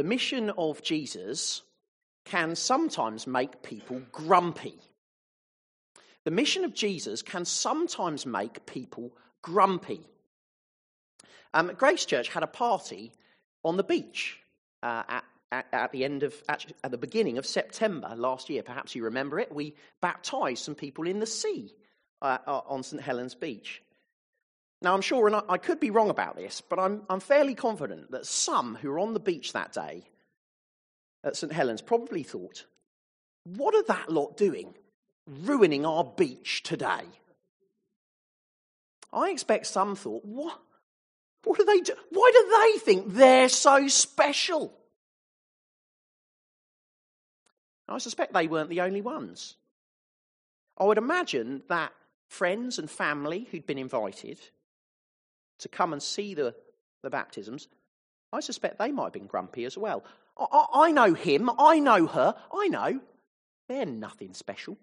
the mission of Jesus can sometimes make people grumpy. The mission of Jesus can sometimes make people grumpy. Um, Grace Church had a party on the beach uh, at, at, at, the end of at, at the beginning of September last year. Perhaps you remember it. We baptised some people in the sea uh, on St Helens Beach. Now, I'm sure, and I, could be wrong about this, but I'm, I'm fairly confident that some who were on the beach that day at St Helens probably thought, what are that lot doing, ruining our beach today? I expect some thought, what? What do they do? Why do they think they're so special? I suspect they weren't the only ones. I would imagine that friends and family who'd been invited to come and see the, the baptisms, I suspect they might have been grumpy as well. I, I know him, I know her, I know. They're nothing special.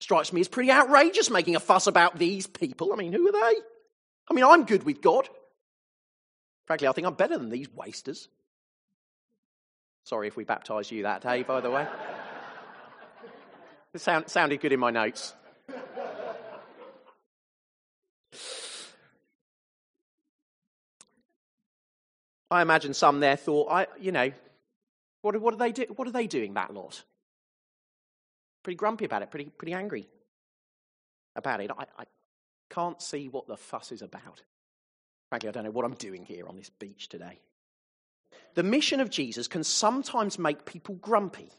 Strikes me as pretty outrageous making a fuss about these people. I mean, who are they? I mean, I'm good with God. Frankly, I think I'm better than these wasters. Sorry if we baptised you that day, by the way. It sound, sounded good in my notes. I imagine some there thought, I, you know, what, what, are they do, what are they doing, that lot? Pretty grumpy about it, pretty, pretty angry about it. I, I can't see what the fuss is about. Frankly, I don't know what I'm doing here on this beach today. The mission of Jesus can sometimes make people grumpy.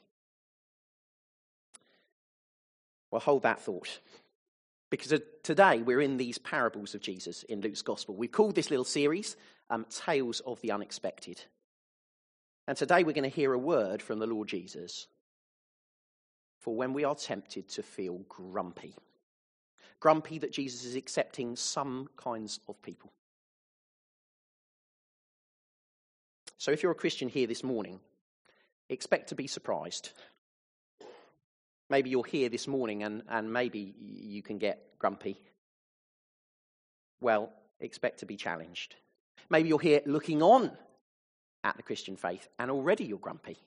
Well, hold that thought. Because today we're in these parables of Jesus in Luke's Gospel. We've called this little series um, Tales of the Unexpected. And today we're going to hear a word from the Lord Jesus for when we are tempted to feel grumpy. Grumpy that Jesus is accepting some kinds of people. So if you're a Christian here this morning, expect to be surprised. Maybe you're here this morning and, and maybe you can get grumpy. Well, expect to be challenged. Maybe you're here looking on at the Christian faith and already you're grumpy.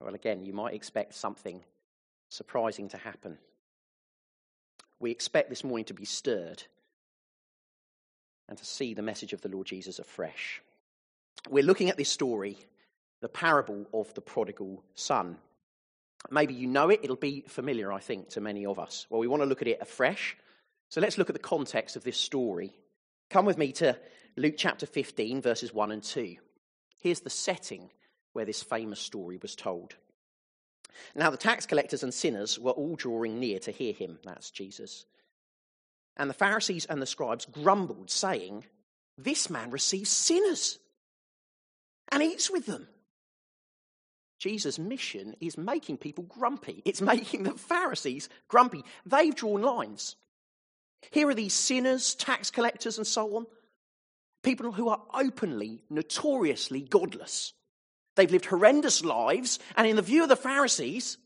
Well, again, you might expect something surprising to happen. We expect this morning to be stirred and to see the message of the Lord Jesus afresh. We're looking at this story, the parable of the prodigal son. Maybe you know it, it'll be familiar, I think, to many of us. Well, we want to look at it afresh. So let's look at the context of this story. Come with me to Luke chapter 15, verses 1 and 2. Here's the setting where this famous story was told. Now, the tax collectors and sinners were all drawing near to hear him. That's Jesus. And the Pharisees and the scribes grumbled, saying, This man receives sinners and eats with them. Jesus' mission is making people grumpy. It's making the Pharisees grumpy. They've drawn lines. Here are these sinners, tax collectors, and so on. People who are openly, notoriously godless. They've lived horrendous lives, and in the view of the Pharisees,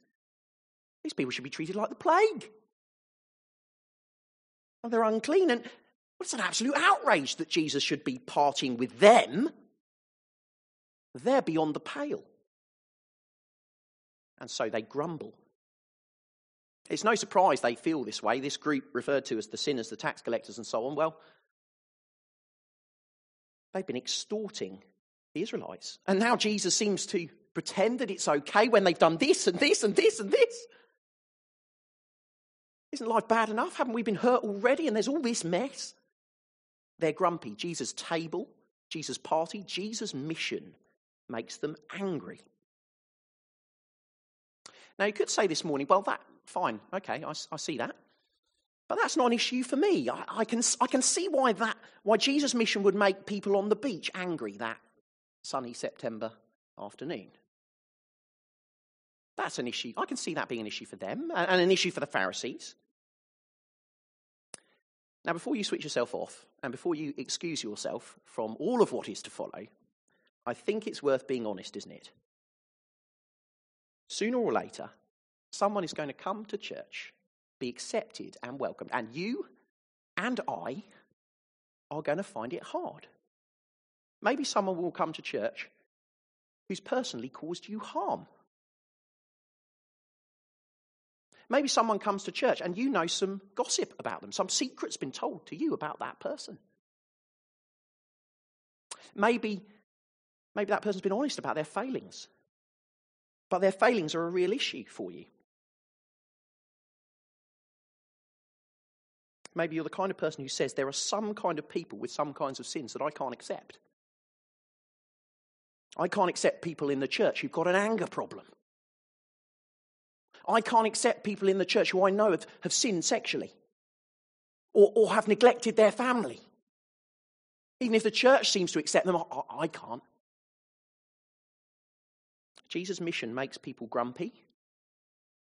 these people should be treated like the plague. Well, they're unclean, and what's an absolute outrage that Jesus should be partying with them. They're beyond the pale. And so they grumble. It's no surprise they feel this way. This group, referred to as the sinners, the tax collectors, and so on, well, they've been extorting the Israelites. And now Jesus seems to pretend that it's okay when they've done this and this and this and this. Isn't life bad enough? Haven't we been hurt already? And there's all this mess. They're grumpy. Jesus' table, Jesus' party, Jesus' mission makes them angry. Now, you could say this morning, well, that, fine, okay, I, I see that. But that's not an issue for me. I, I, can, I can see why, that, why Jesus' mission would make people on the beach angry that sunny September afternoon. That's an issue. I can see that being an issue for them and an issue for the Pharisees. Now, before you switch yourself off and before you excuse yourself from all of what is to follow, I think it's worth being honest, isn't it? Sooner or later, someone is going to come to church, be accepted and welcomed, and you and I are going to find it hard. Maybe someone will come to church who's personally caused you harm. Maybe someone comes to church and you know some gossip about them, some secret's been told to you about that person. Maybe, maybe that person's been honest about their failings, but their failings are a real issue for you. Maybe you're the kind of person who says there are some kind of people with some kinds of sins that I can't accept. I can't accept people in the church who've got an anger problem. I can't accept people in the church who I know have, have sinned sexually or, or have neglected their family. Even if the church seems to accept them, I, I can't. Jesus' mission makes people grumpy,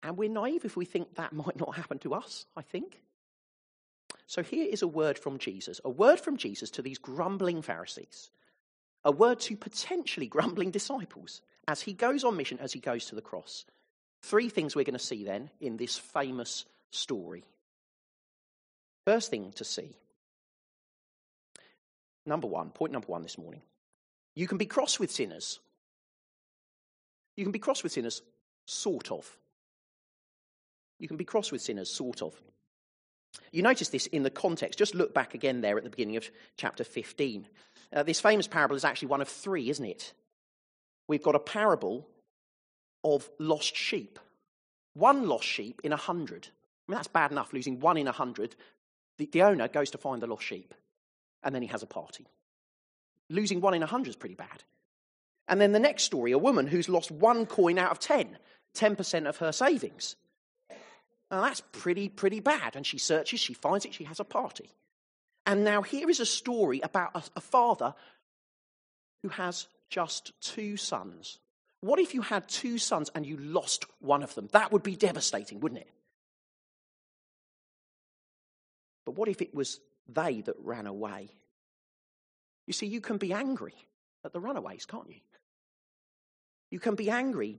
and we're naive if we think that might not happen to us, I think. So here is a word from Jesus, a word from Jesus to these grumbling Pharisees, a word to potentially grumbling disciples as he goes on mission, as he goes to the cross. Three things we're going to see then in this famous story. First thing to see. Number one, point number one this morning. You can be cross with sinners. You can be cross with sinners, sort of. You can be cross with sinners, sort of. You notice this in the context. Just look back again there at the beginning of chapter 15. Uh, this famous parable is actually one of three, isn't it? We've got a parable of lost sheep. One lost sheep in a hundred. I mean, that's bad enough, losing one in a hundred. The, the owner goes to find the lost sheep, and then he has a party. Losing one in a hundred is pretty bad. And then the next story a woman who's lost one coin out of ten, 10% of her savings. Now, that's pretty, pretty bad. And she searches, she finds it, she has a party. And now here is a story about a, a father who has just two sons. What if you had two sons and you lost one of them? That would be devastating, wouldn't it? But what if it was they that ran away? You see, you can be angry at the runaways, can't you? You can be angry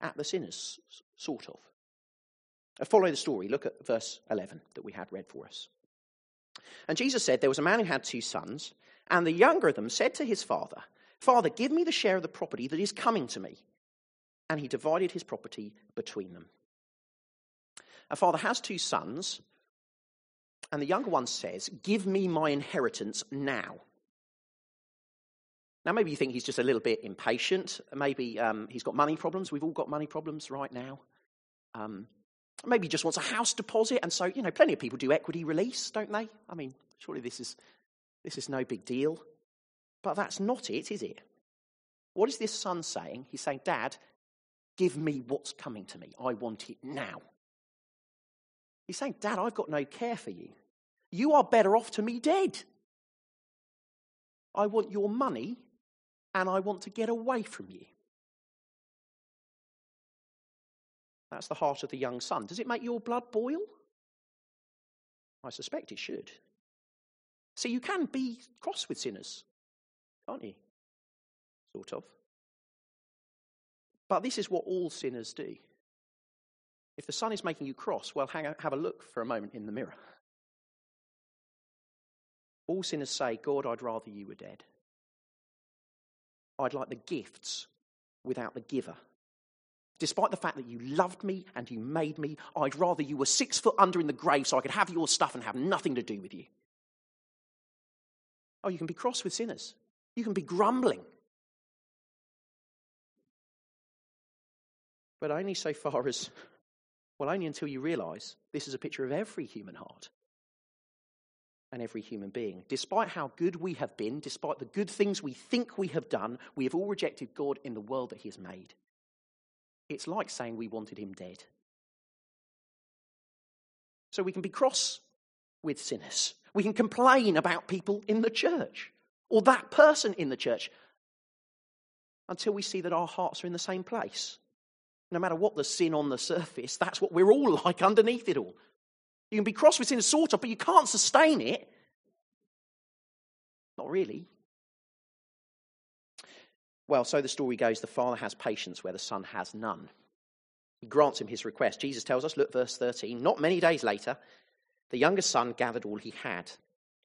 at the sinners, sort of. Uh, follow the story. Look at verse 11 that we had read for us. And Jesus said, There was a man who had two sons, and the younger of them said to his father, Father, give me the share of the property that is coming to me. And he divided his property between them. A father has two sons, and the younger one says, Give me my inheritance now. Now, maybe you think he's just a little bit impatient. Maybe um, he's got money problems. We've all got money problems right now. Um, maybe he just wants a house deposit. And so, you know, plenty of people do equity release, don't they? I mean, surely this is, this is no big deal. But that's not it, is it? What is this son saying? He's saying, Dad, give me what's coming to me. I want it now. He's saying, Dad, I've got no care for you. You are better off to me dead. I want your money and I want to get away from you. That's the heart of the young son. Does it make your blood boil? I suspect it should. See, you can be cross with sinners can't you? Sort of. But this is what all sinners do. If the son is making you cross, well, hang, have a look for a moment in the mirror. All sinners say, God, I'd rather you were dead. I'd like the gifts without the giver. Despite the fact that you loved me and you made me, I'd rather you were six foot under in the grave so I could have your stuff and have nothing to do with you. Oh, you can be cross with sinners. You can be grumbling. But only so far as, well, only until you realize this is a picture of every human heart and every human being. Despite how good we have been, despite the good things we think we have done, we have all rejected God in the world that He has made. It's like saying we wanted Him dead. So we can be cross with sinners. We can complain about people in the church or that person in the church until we see that our hearts are in the same place. No matter what the sin on the surface, that's what we're all like underneath it all. You can be cross with sin and sort of, but you can't sustain it. Not really. Well, so the story goes the father has patience where the son has none. He grants him his request. Jesus tells us, look, verse 13. Not many days later, the younger son gathered all he had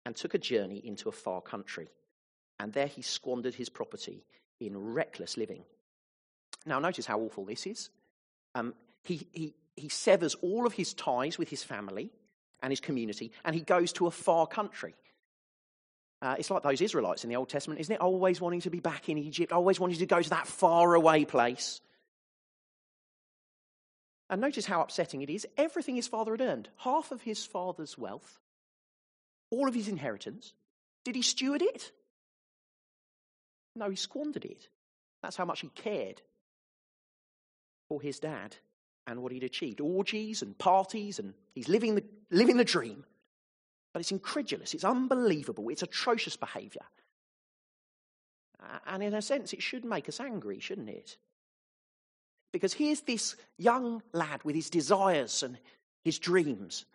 and took a journey into a far country and there he squandered his property in reckless living. Now, notice how awful this is. Um, he, he, he severs all of his ties with his family and his community, and he goes to a far country. Uh, it's like those Israelites in the Old Testament, isn't it? Always wanting to be back in Egypt, always wanting to go to that faraway place. And notice how upsetting it is. Everything his father had earned, half of his father's wealth, all of his inheritance, did he steward it? No, he squandered it. That's how much he cared for his dad and what he'd achieved. Orgies and parties, and he's living the, living the dream. But it's incredulous, it's unbelievable, it's atrocious behaviour. And in a sense, it should make us angry, shouldn't it? Because here's this young lad with his desires and his dreams,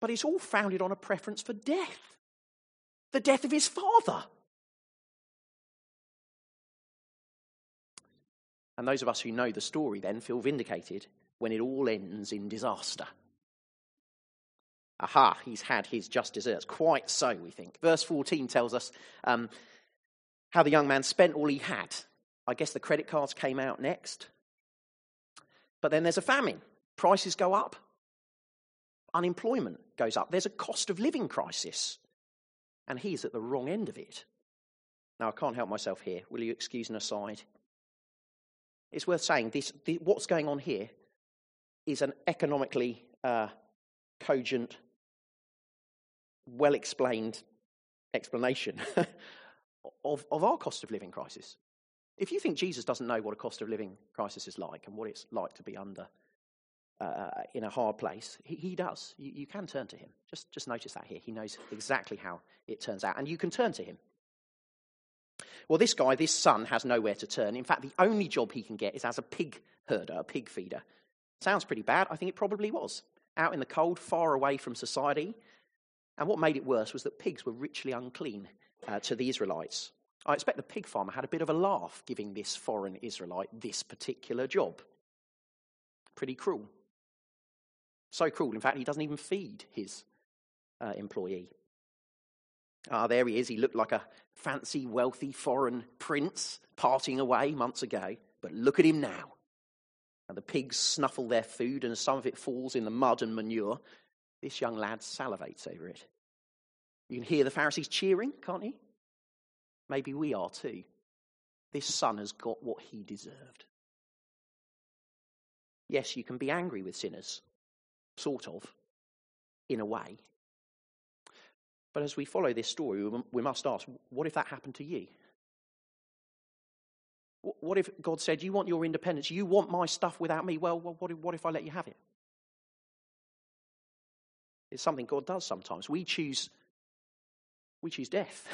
but it's all founded on a preference for death the death of his father. And those of us who know the story then feel vindicated when it all ends in disaster. Aha, he's had his just deserts. Quite so, we think. Verse 14 tells us um, how the young man spent all he had. I guess the credit cards came out next. But then there's a famine. Prices go up. Unemployment goes up. There's a cost of living crisis. And he's at the wrong end of it. Now, I can't help myself here. Will you excuse an aside? It's worth saying this, the, what's going on here is an economically uh, cogent, well explained explanation of, of our cost of living crisis. If you think Jesus doesn't know what a cost of living crisis is like and what it's like to be under uh, in a hard place, he, he does. You, you, can turn to him. Just, just notice that here. He knows exactly how it turns out, and you can turn to him. Well, this guy, this son, has nowhere to turn. In fact, the only job he can get is as a pig herder, a pig feeder. Sounds pretty bad. I think it probably was. Out in the cold, far away from society. And what made it worse was that pigs were ritually unclean uh, to the Israelites. I expect the pig farmer had a bit of a laugh giving this foreign Israelite this particular job. Pretty cruel. So cruel, in fact, he doesn't even feed his uh, employee. Ah, there he is. He looked like a fancy, wealthy foreign prince parting away months ago. But look at him now. And the pigs snuffle their food, and some of it falls in the mud and manure. This young lad salivates over it. You can hear the Pharisees cheering, can't you? Maybe we are too. This son has got what he deserved. Yes, you can be angry with sinners, sort of, in a way. But as we follow this story, we must ask what if that happened to you? What if God said, You want your independence? You want my stuff without me? Well, what if, what if I let you have it? It's something God does sometimes. We choose, we choose death.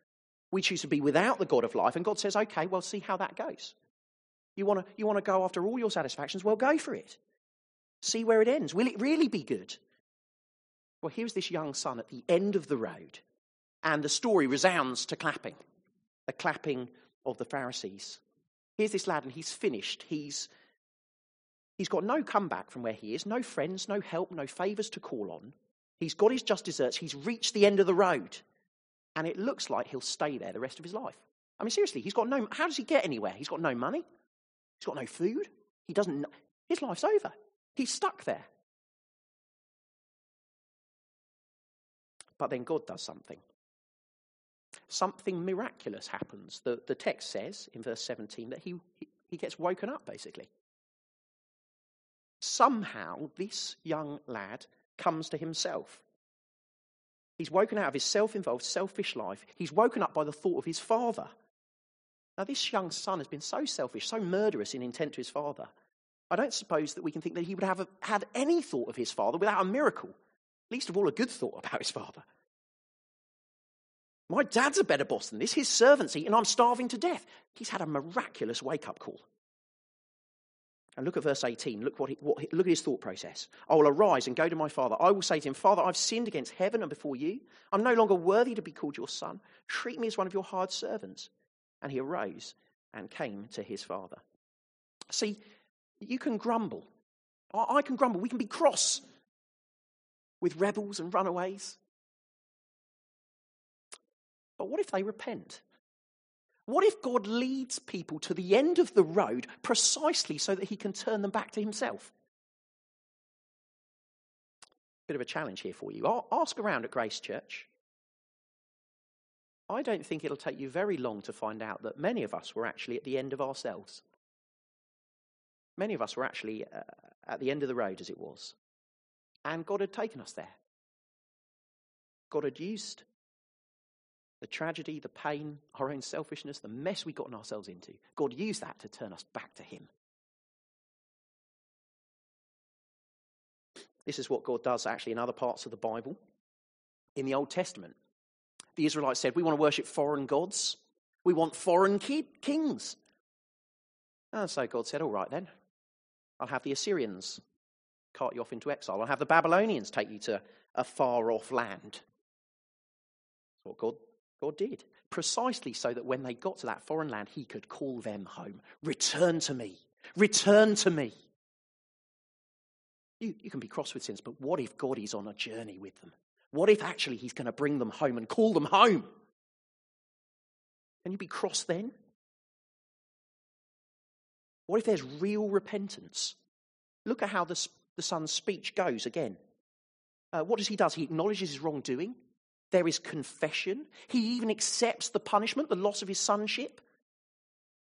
we choose to be without the God of life, and God says, Okay, well, see how that goes. You want to you want to go after all your satisfactions? Well, go for it. See where it ends. Will it really be good? Well, here's this young son at the end of the road, and the story resounds to clapping the clapping of the Pharisees. Here's this lad, and he's finished. He's, he's got no comeback from where he is, no friends, no help, no favours to call on. He's got his just deserts. He's reached the end of the road. And it looks like he'll stay there the rest of his life. I mean, seriously, he's got no. How does he get anywhere? He's got no money. He's got no food. He doesn't. His life's over. He's stuck there. But then God does something something miraculous happens. The, the text says in verse 17 that he, he gets woken up, basically. Somehow, this young lad comes to himself. He's woken out of his self involved, selfish life. He's woken up by the thought of his father. Now, this young son has been so selfish, so murderous in intent to his father. I don't suppose that we can think that he would have had any thought of his father without a miracle, least of all a good thought about his father. My dad's a better boss than this. His servants eat, and I'm starving to death. He's had a miraculous wake up call. And look at verse 18. Look, what, he, what look at his thought process. I will arise and go to my father. I will say to him, Father, I've sinned against heaven and before you. I'm no longer worthy to be called your son. Treat me as one of your hired servants. And he arose and came to his father. See, you can grumble. I, I can grumble. We can be cross with rebels and runaways. But what if they repent? What if God leads people to the end of the road precisely so that he can turn them back to himself? Bit of a challenge here for you. Ask around at Grace Church. I don't think it'll take you very long to find out that many of us were actually at the end of ourselves. Many of us were actually uh, at the end of the road, as it was. And God had taken us there. God had used the tragedy, the pain, our own selfishness, the mess we'd gotten ourselves into. God used that to turn us back to Him. This is what God does actually in other parts of the Bible. In the Old Testament, the Israelites said, We want to worship foreign gods. We want foreign ki- kings. And so God said, All right then, I'll have the Assyrians cart you off into exile. I'll have the Babylonians take you to a far off land. That's what God God did. Precisely so that when they got to that foreign land, he could call them home. Return to me. Return to me. You, you can be cross with sins, but what if God is on a journey with them? What if actually he's going to bring them home and call them home? Can you be cross then? What if there's real repentance? Look at how the, the son's speech goes again. Uh, what does he do? He acknowledges his wrongdoing. There is confession. He even accepts the punishment, the loss of his sonship.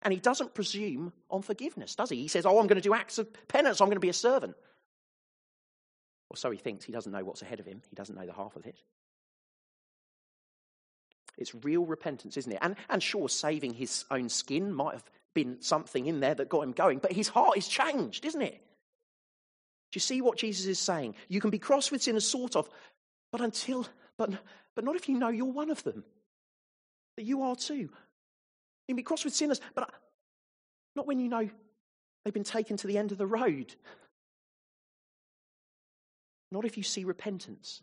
And he doesn't presume on forgiveness, does he? He says, Oh, I'm going to do acts of penance. I'm going to be a servant. Or so he thinks. He doesn't know what's ahead of him, he doesn't know the half of it. It's real repentance, isn't it? And, and sure, saving his own skin might have been something in there that got him going, but his heart is changed, isn't it? Do you see what Jesus is saying? You can be cross with sinners, sort of, but until, but but not if you know you're one of them. That you are too. You can be cross with sinners, but not when you know they've been taken to the end of the road. Not if you see repentance.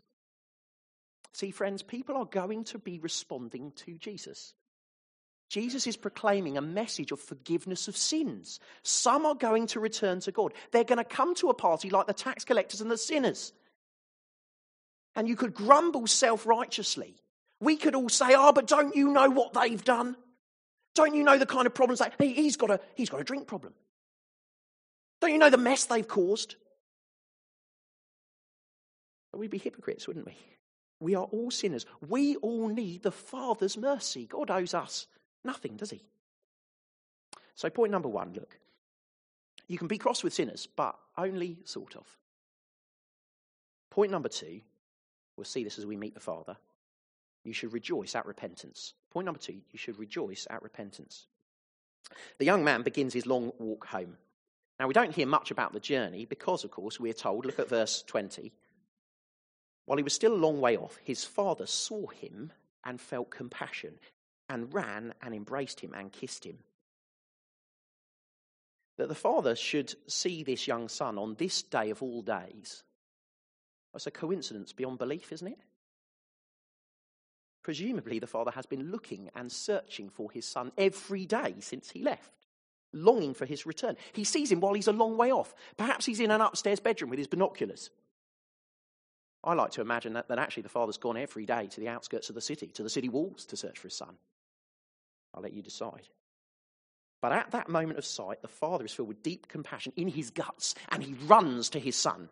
See, friends, people are going to be responding to Jesus. Jesus is proclaiming a message of forgiveness of sins. Some are going to return to God. They're going to come to a party like the tax collectors and the sinners and you could grumble self righteously. We could all say, Oh, but don't you know what they've done? Don't you know the kind of problems that he's got a he's got a drink problem? Don't you know the mess they've caused? We'd be hypocrites, wouldn't we? We are all sinners. We all need the Father's mercy. God owes us nothing, does he? So, point number one look, you can be cross with sinners, but only sort of. Point number two, We'll see this as we meet the Father. You should rejoice at repentance. Point number two, you should rejoice at repentance. The young man begins his long walk home. Now, we don't hear much about the journey because, of course, we're told, look at verse 20. While he was still a long way off, his father saw him and felt compassion and ran and embraced him and kissed him. That the father should see this young son on this day of all days that's a coincidence beyond belief, isn't it? Presumably, the father has been looking and searching for his son every day since he left, longing for his return. He sees him while he's a long way off. Perhaps he's in an upstairs bedroom with his binoculars. I like to imagine that, that actually the father's gone every day to the outskirts of the city, to the city walls, to search for his son. I'll let you decide. But at that moment of sight, the father is filled with deep compassion in his guts, and he runs to his son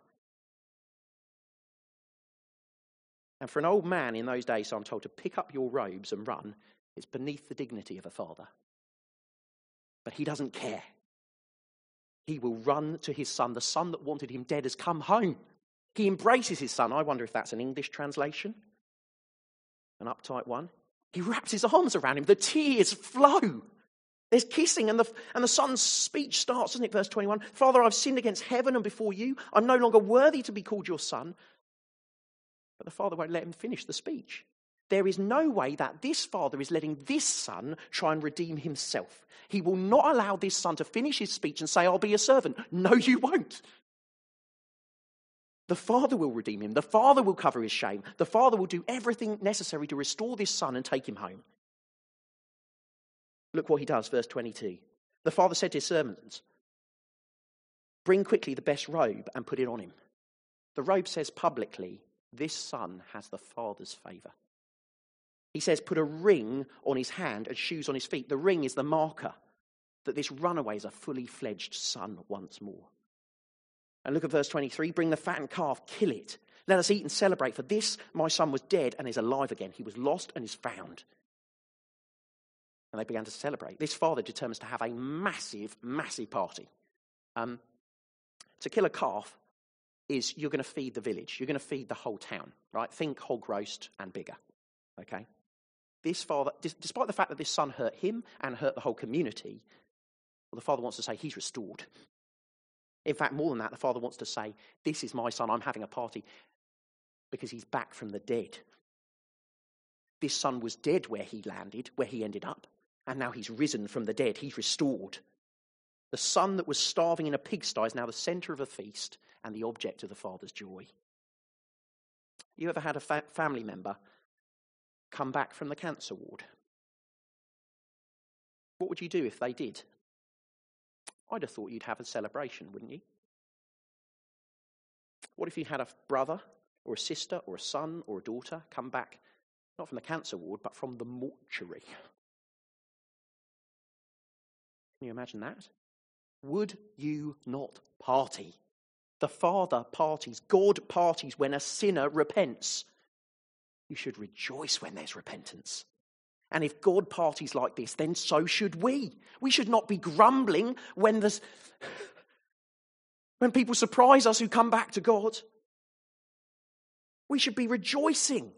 And for an old man in those days, so I'm told, to pick up your robes and run is beneath the dignity of a father. But he doesn't care. He will run to his son. The son that wanted him dead has come home. He embraces his son. I wonder if that's an English translation, an uptight one. He wraps his arms around him. The tears flow. There's kissing, and the, and the son's speech starts, doesn't it? Verse 21 Father, I've sinned against heaven and before you. I'm no longer worthy to be called your son. But the father won't let him finish the speech. There is no way that this father is letting this son try and redeem himself. He will not allow this son to finish his speech and say, I'll be a servant. No, you won't. The father will redeem him. The father will cover his shame. The father will do everything necessary to restore this son and take him home. Look what he does, verse 22. The father said to his servants, Bring quickly the best robe and put it on him. The robe says publicly, this son has the Father's favour. He says, put a ring on his hand and shoes on his feet. The ring is the marker that this runaway is a fully fledged son once more. And look at verse 23 bring the fattened calf, kill it. Let us eat and celebrate, for this my son was dead and is alive again. He was lost and is found. And they began to celebrate. This father determines to have a massive, massive party. Um, to kill a calf is you're going to feed the village, you're going to feed the whole town, right? Think hog roast and bigger, okay? This father, despite the fact that this son hurt him and hurt the whole community, well, the father wants to say he's restored. In fact, more than that, the father wants to say, This is my son, I'm having a party because he's back from the dead. This son was dead where he landed, where he ended up, and now he's risen from the dead. He's restored. The son that was starving in a pigsty is now the center of a feast and the object of the father's joy. You ever had a fa- family member come back from the cancer ward? What would you do if they did? I'd have thought you'd have a celebration, wouldn't you? What if you had a brother or a sister or a son or a daughter come back, not from the cancer ward, but from the mortuary? Can you imagine that? Would you not party? The Father parties, God parties when a sinner repents. You should rejoice when there's repentance. And if God parties like this, then so should we. We should not be grumbling when there's when people surprise us who come back to God. We should be rejoicing.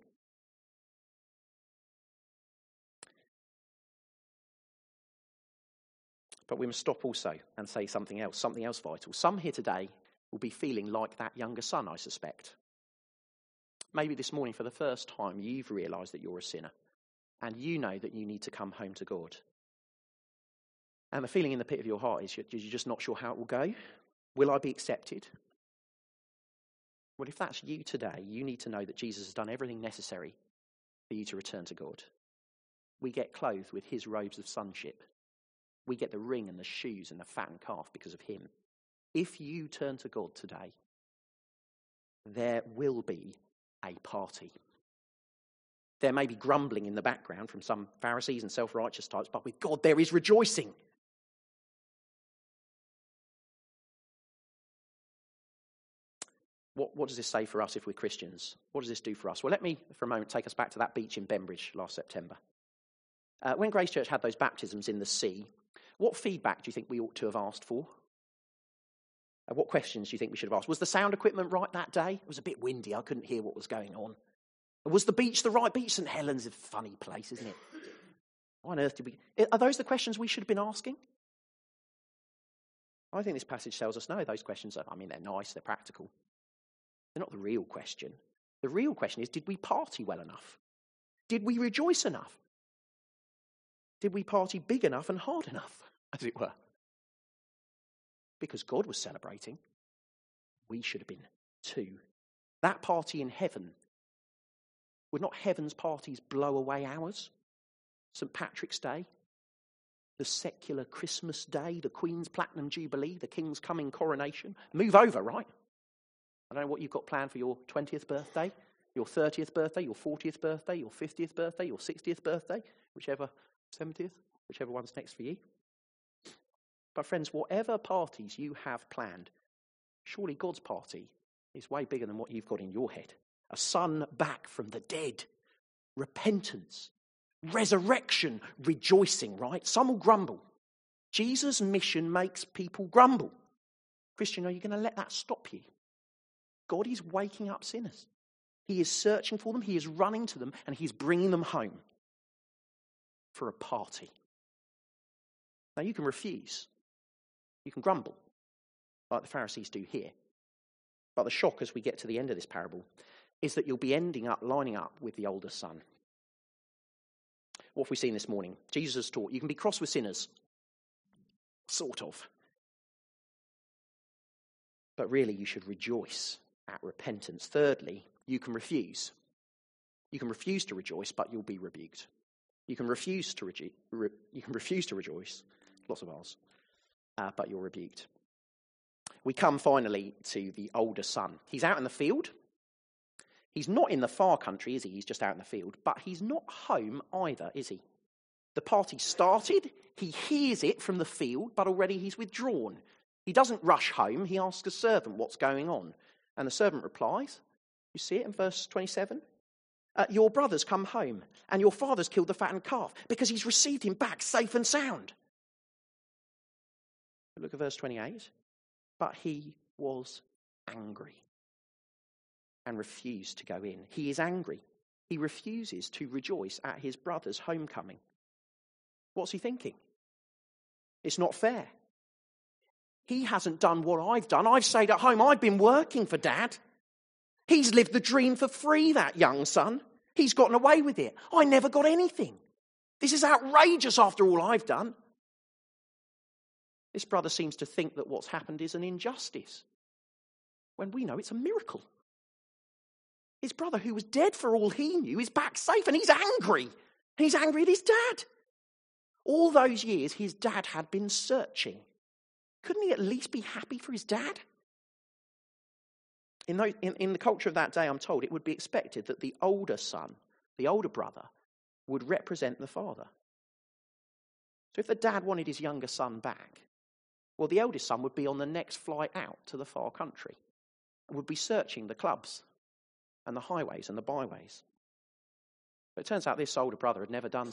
But we must stop also and say something else, something else vital. Some here today will be feeling like that younger son, I suspect. Maybe this morning, for the first time, you've realized that you're a sinner and you know that you need to come home to God. And the feeling in the pit of your heart is you're just not sure how it will go. Will I be accepted? Well, if that's you today, you need to know that Jesus has done everything necessary for you to return to God. We get clothed with his robes of sonship. We get the ring and the shoes and the fattened calf because of him. If you turn to God today, there will be a party. There may be grumbling in the background from some Pharisees and self righteous types, but with God there is rejoicing. What, what, does this say for us if we're Christians? What does this do for us? Well, let me, for a moment, take us back to that beach in Bembridge last September. Uh, when Grace Church had those baptisms in the sea, what feedback do you think we ought to have asked for? Uh, what questions do you think we should have asked? Was the sound equipment right that day? It was a bit windy. I couldn't hear what was going on. Was the beach the right beach? St. Helens is a funny place, isn't it? Why on earth did we. Are those the questions we should have been asking? I think this passage tells us no, those questions are, I mean, they're nice, they're practical. They're not the real question. The real question is did we party well enough? Did we rejoice enough? Did we party big enough and hard enough, as it were? Because God was celebrating, we should have been too. That party in heaven would not heaven's parties blow away ours? St. Patrick's Day, the secular Christmas Day, the Queen's Platinum Jubilee, the King's coming coronation. Move over, right? I don't know what you've got planned for your 20th birthday, your 30th birthday, your 40th birthday, your 50th birthday, your 60th birthday, whichever, 70th, whichever one's next for you. But, friends, whatever parties you have planned, surely God's party is way bigger than what you've got in your head a son back from the dead, repentance, resurrection, rejoicing, right? Some will grumble. Jesus' mission makes people grumble. Christian, are you going to let that stop you? God is waking up sinners. He is searching for them, He is running to them, and He's bringing them home for a party. Now, you can refuse, you can grumble, like the Pharisees do here. But the shock as we get to the end of this parable is that you'll be ending up lining up with the older son. What have we seen this morning? Jesus taught you can be cross with sinners. Sort of. But really, you should rejoice at repentance. Thirdly, you can refuse. You can refuse to rejoice, but you'll be rebuked. You can refuse to, reju- re- you can refuse to rejoice, lots of ours, uh, but you're rebuked. We come finally to the older son. He's out in the field. He's not in the far country, is he? He's just out in the field. But he's not home either, is he? The party started, he hears it from the field, but already he's withdrawn. He doesn't rush home, he asks a servant what's going on. And the servant replies, You see it in verse 27? Uh, your brother's come home, and your father's killed the fattened calf because he's received him back safe and sound. Look at verse 28. But he was angry and refused to go in. He is angry. He refuses to rejoice at his brother's homecoming. What's he thinking? It's not fair. He hasn't done what I've done. I've stayed at home. I've been working for dad. He's lived the dream for free, that young son. He's gotten away with it. I never got anything. This is outrageous after all I've done. This brother seems to think that what's happened is an injustice, when we know it's a miracle. His brother, who was dead for all he knew, is back safe and he's angry. He's angry at his dad. All those years, his dad had been searching. Couldn't he at least be happy for his dad? In, those, in, in the culture of that day, I'm told it would be expected that the older son, the older brother, would represent the father. So if the dad wanted his younger son back, well, the eldest son would be on the next flight out to the far country would be searching the clubs and the highways and the byways. But it turns out this older brother had never done,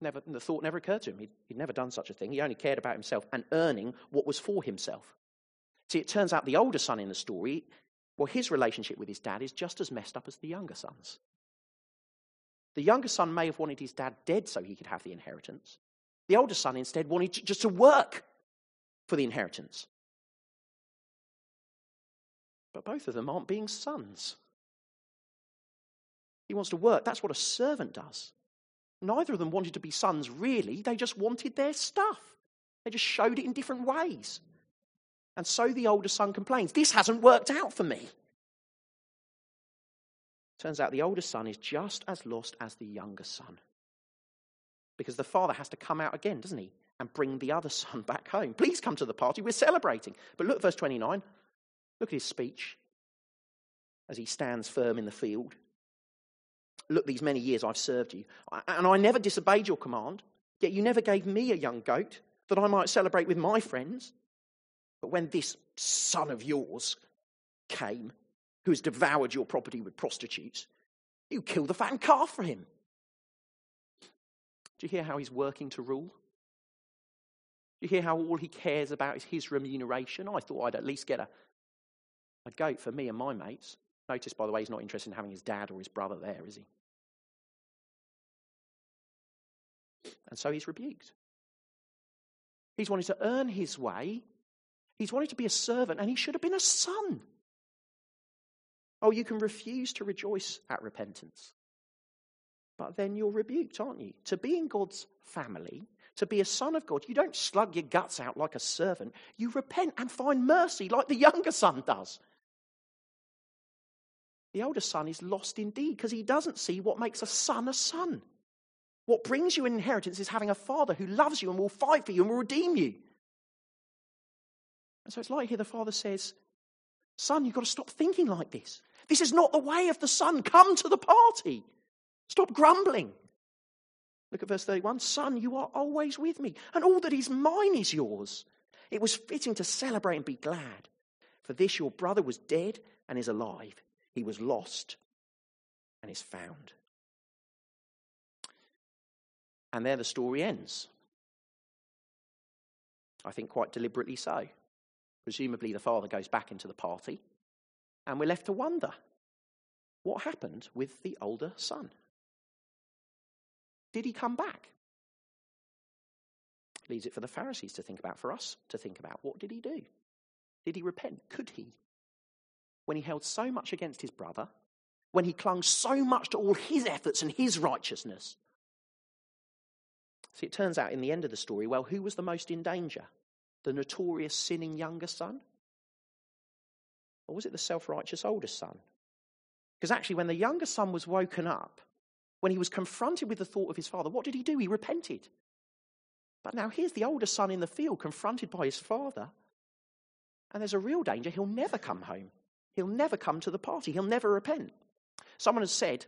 never, the thought never occurred to him. He'd, he'd never done such a thing. He only cared about himself and earning what was for himself. See, it turns out the older son in the story, well, his relationship with his dad is just as messed up as the younger son's. The younger son may have wanted his dad dead so he could have the inheritance. The older son instead wanted just to work for the inheritance. But both of them aren't being sons. He wants to work. That's what a servant does. Neither of them wanted to be sons, really. They just wanted their stuff. They just showed it in different ways. And so the older son complains This hasn't worked out for me. Turns out the older son is just as lost as the younger son. Because the father has to come out again, doesn't he? And bring the other son back home. Please come to the party. We're celebrating. But look, at verse 29. Look at his speech as he stands firm in the field. Look, these many years I've served you, and I never disobeyed your command, yet you never gave me a young goat that I might celebrate with my friends. But when this son of yours came, who has devoured your property with prostitutes, you killed the fattened calf for him. Do you hear how he's working to rule? Do you hear how all he cares about is his remuneration? I thought I'd at least get a, a goat for me and my mates. Notice, by the way, he's not interested in having his dad or his brother there, is he? And so he's rebuked. He's wanted to earn his way. He's wanted to be a servant, and he should have been a son. Oh, you can refuse to rejoice at repentance. But then you're rebuked, aren't you? To be in God's family, to be a son of God, you don't slug your guts out like a servant. You repent and find mercy like the younger son does. The older son is lost indeed because he doesn't see what makes a son a son. What brings you an inheritance is having a father who loves you and will fight for you and will redeem you. And so it's like here the father says, Son, you've got to stop thinking like this. This is not the way of the son. Come to the party. Stop grumbling. Look at verse 31. Son, you are always with me, and all that is mine is yours. It was fitting to celebrate and be glad. For this your brother was dead and is alive. He was lost and is found. And there the story ends. I think quite deliberately so. Presumably, the father goes back into the party, and we're left to wonder what happened with the older son? Did he come back? Leaves it for the Pharisees to think about, for us to think about. What did he do? Did he repent? Could he? When he held so much against his brother, when he clung so much to all his efforts and his righteousness, See, it turns out in the end of the story, well, who was the most in danger? The notorious sinning younger son? Or was it the self righteous older son? Because actually, when the younger son was woken up, when he was confronted with the thought of his father, what did he do? He repented. But now here's the older son in the field confronted by his father. And there's a real danger he'll never come home. He'll never come to the party. He'll never repent. Someone has said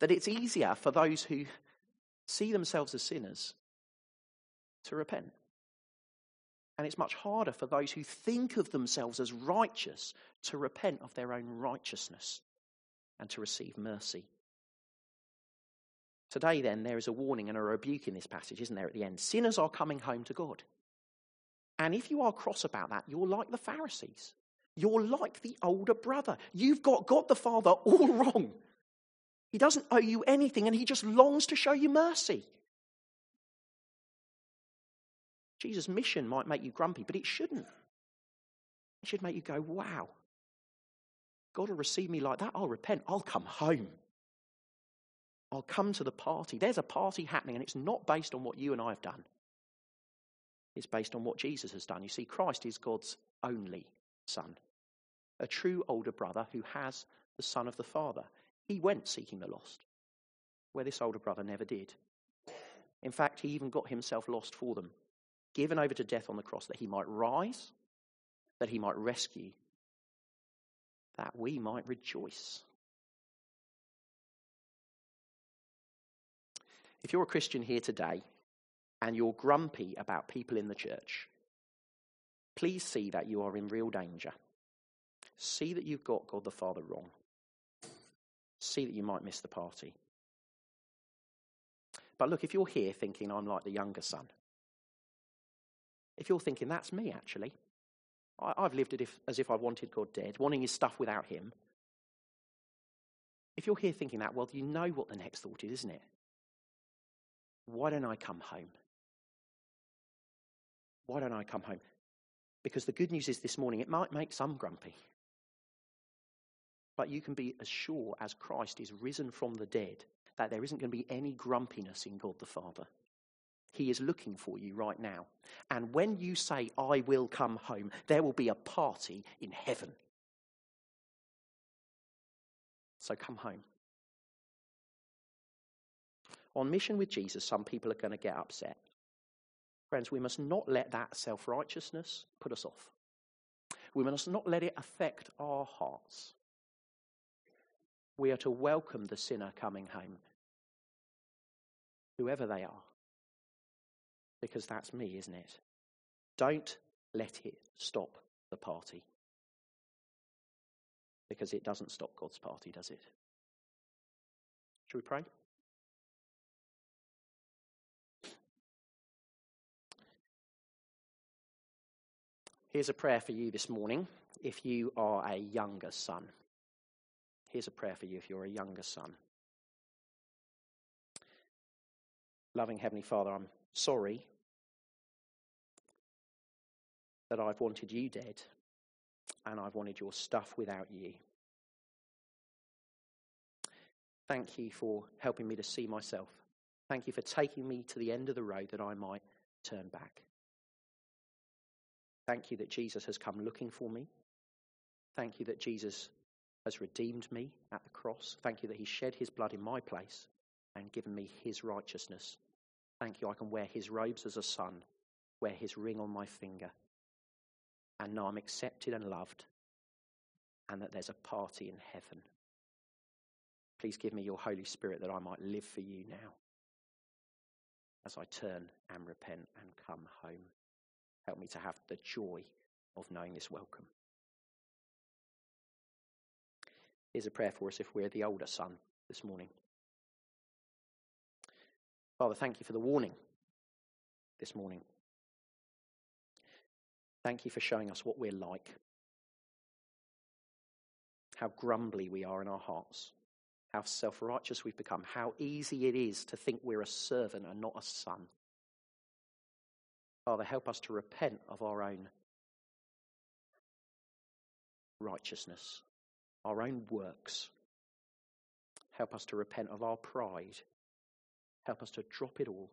that it's easier for those who see themselves as sinners to repent. And it's much harder for those who think of themselves as righteous to repent of their own righteousness and to receive mercy. Today, then, there is a warning and a rebuke in this passage, isn't there, at the end? Sinners are coming home to God. And if you are cross about that, you're like the Pharisees. You're like the older brother. You've got God the Father all wrong. He doesn't owe you anything, and he just longs to show you mercy. Jesus' mission might make you grumpy, but it shouldn't. It should make you go, wow, God will receive me like that. I'll repent. I'll come home. I'll come to the party. There's a party happening, and it's not based on what you and I have done. It's based on what Jesus has done. You see, Christ is God's only Son, a true older brother who has the Son of the Father. He went seeking the lost, where this older brother never did. In fact, he even got himself lost for them, given over to death on the cross that he might rise, that he might rescue, that we might rejoice. If you're a Christian here today and you're grumpy about people in the church, please see that you are in real danger. See that you've got God the Father wrong. See that you might miss the party. But look, if you're here thinking I'm like the younger son, if you're thinking that's me actually, I, have lived if, as if I wanted God dead, wanting his stuff without him. If you're here thinking that, well, you know what the next thought is, isn't it? Why don't I come home? Why don't I come home? Because the good news is this morning, it might make some grumpy. But you can be as sure as Christ is risen from the dead that there isn't going to be any grumpiness in God the Father. He is looking for you right now. And when you say, I will come home, there will be a party in heaven. So come home. On mission with Jesus, some people are going to get upset. Friends, we must not let that self righteousness put us off. We must not let it affect our hearts. We are to welcome the sinner coming home, whoever they are, because that's me, isn't it? Don't let it stop the party. Because it doesn't stop God's party, does it? Should we pray? Here's a prayer for you this morning if you are a younger son. Here's a prayer for you if you're a younger son. Loving Heavenly Father, I'm sorry that I've wanted you dead and I've wanted your stuff without you. Thank you for helping me to see myself. Thank you for taking me to the end of the road that I might turn back. Thank you that Jesus has come looking for me. Thank you that Jesus has redeemed me at the cross. Thank you that he shed his blood in my place and given me his righteousness. Thank you, I can wear his robes as a son, wear his ring on my finger, and know I'm accepted and loved, and that there's a party in heaven. Please give me your Holy Spirit that I might live for you now as I turn and repent and come home. Help me to have the joy of knowing this welcome. Here's a prayer for us if we're the older son this morning. Father, thank you for the warning this morning. Thank you for showing us what we're like, how grumbly we are in our hearts, how self righteous we've become, how easy it is to think we're a servant and not a son. Father, help us to repent of our own righteousness, our own works. Help us to repent of our pride. Help us to drop it all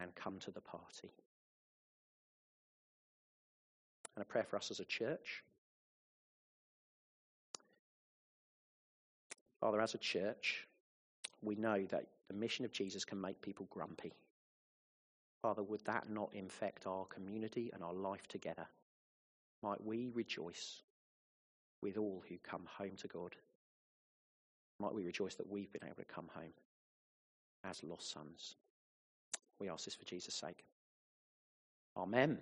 and come to the party. And a prayer for us as a church. Father, as a church, we know that the mission of Jesus can make people grumpy. Father, would that not infect our community and our life together? Might we rejoice with all who come home to God Might we rejoice that we've been able to come home as lost sons. We ask this for Jesus' sake. Amen.